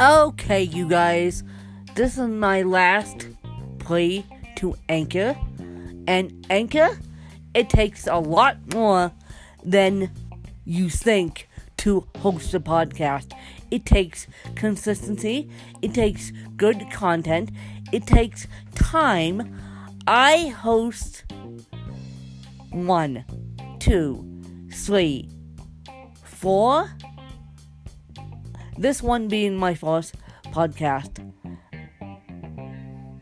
Okay, you guys, this is my last play to Anchor. And Anchor, it takes a lot more than you think to host a podcast. It takes consistency, it takes good content, it takes time. I host one, two, three, four. This one being my first podcast.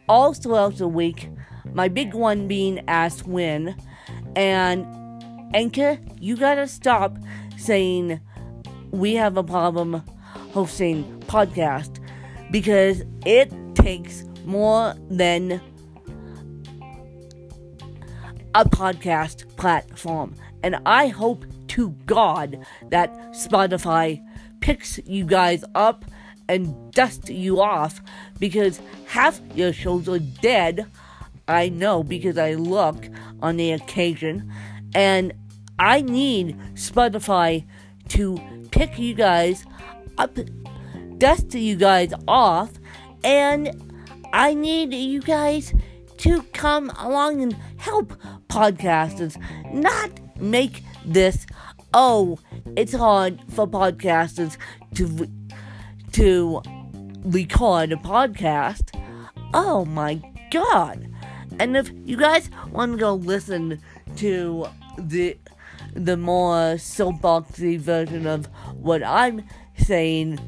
All throughout the week, my big one being Ask When. And Anchor, you gotta stop saying we have a problem hosting podcast because it takes more than a podcast platform. And I hope to God that Spotify picks you guys up and dust you off because half your shows are dead. I know because I look on the occasion, and I need Spotify to pick you guys up, dust you guys off, and I need you guys to come along and help podcasters, not make this oh, it's hard for podcasters to to record a podcast. Oh my god! And if you guys want to go listen to the the more soapboxy version of what I'm saying,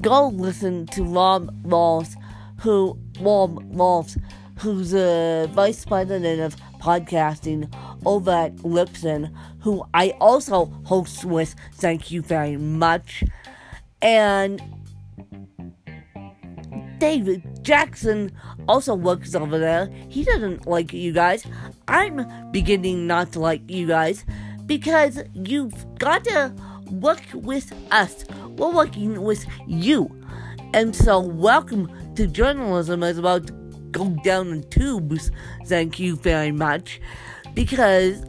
go listen to Rob Walch, who Rob Walch, who's a vice president of podcasting over at Libsyn, who I also host with. Thank you very much. And David Jackson also works over there. He doesn't like you guys. I'm beginning not to like you guys because you've got to work with us. We're working with you. And so, welcome to journalism is about go down the tubes. Thank you very much. Because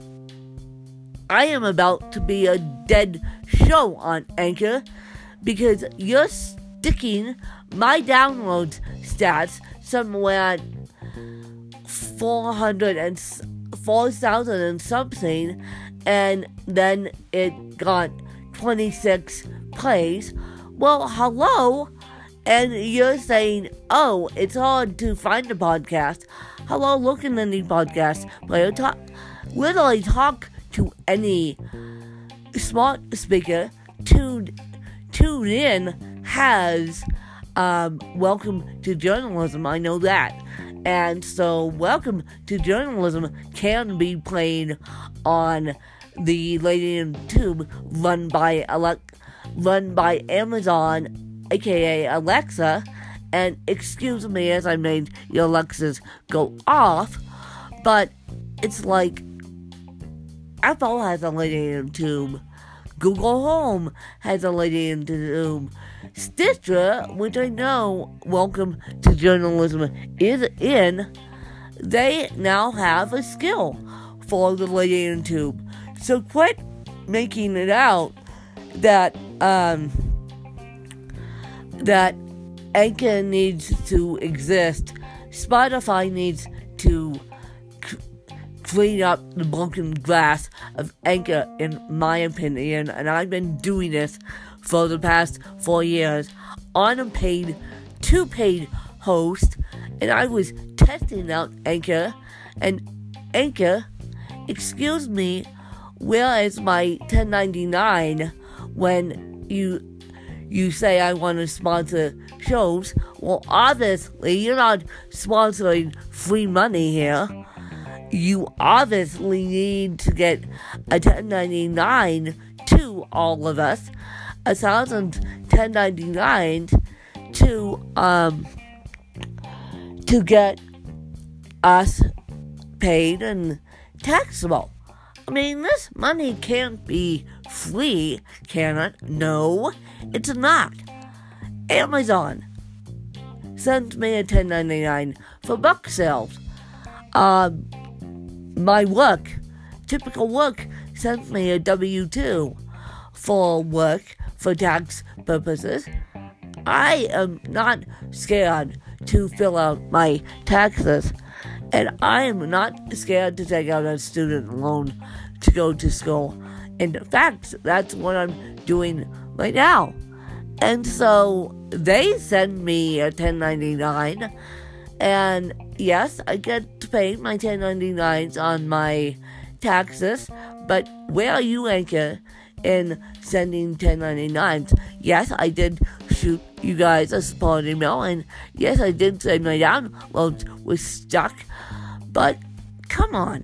I am about to be a dead show on Anchor because you're sticking my download stats somewhere at 400 and 4,000 and something, and then it got 26 plays. Well, hello, and you're saying, oh, it's hard to find a podcast. Hello, look in any podcast player. Talk, literally talk to any smart speaker. Tune, TuneIn has um, welcome to journalism. I know that. And so, welcome to journalism can be played on the Lady in Tube run by Ale- run by Amazon, aka Alexa. And excuse me as I made your Alexas go off, but it's like Apple has a Lady Tube. Google Home has a Lady Tube. Stitcher, which I know Welcome to Journalism is in, they now have a skill for the Lady Tube. So quit making it out that um that Anchor needs to exist. Spotify needs to c- clean up the broken glass of Anchor, in my opinion, and I've been doing this for the past four years on a paid, two paid host, and I was testing out Anchor, and Anchor, excuse me, where is my 1099 when you you say I want to sponsor shows? Well, obviously you're not sponsoring free money here. You obviously need to get a 1099 to all of us a thousand 1099 to um to get us paid and taxable. I mean, this money can't be free, can it? No, it's not. Amazon sends me a 1099 for book sales. Um, my work, typical work, sends me a W 2 for work for tax purposes. I am not scared to fill out my taxes, and I am not scared to take out a student loan to go to school. In fact, that's what I'm doing right now. And so they send me a 1099, and yes, I get to pay my 1099s on my taxes, but where are you, Anchor, in sending 1099s? Yes, I did shoot you guys a support email, and yes, I did say my downloads was stuck, but come on.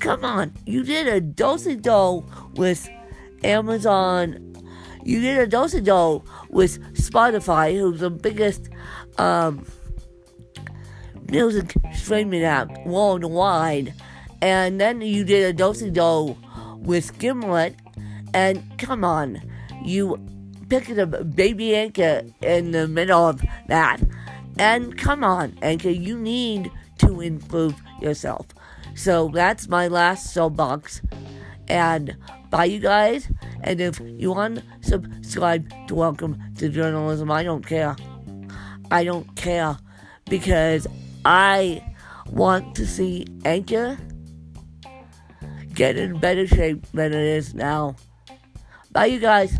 Come on, you did a dosey do with Amazon you did a dosage with Spotify, who's the biggest um, music streaming app worldwide, and then you did a dosage with Gimlet, and come on, you picked a baby Anchor in the middle of that, and come on, Anchor, you need to improve yourself. So that's my last soapbox, and bye, you guys. And if you want subscribe to Welcome to Journalism, I don't care. I don't care because I want to see Anchor get in better shape than it is now. Bye, you guys.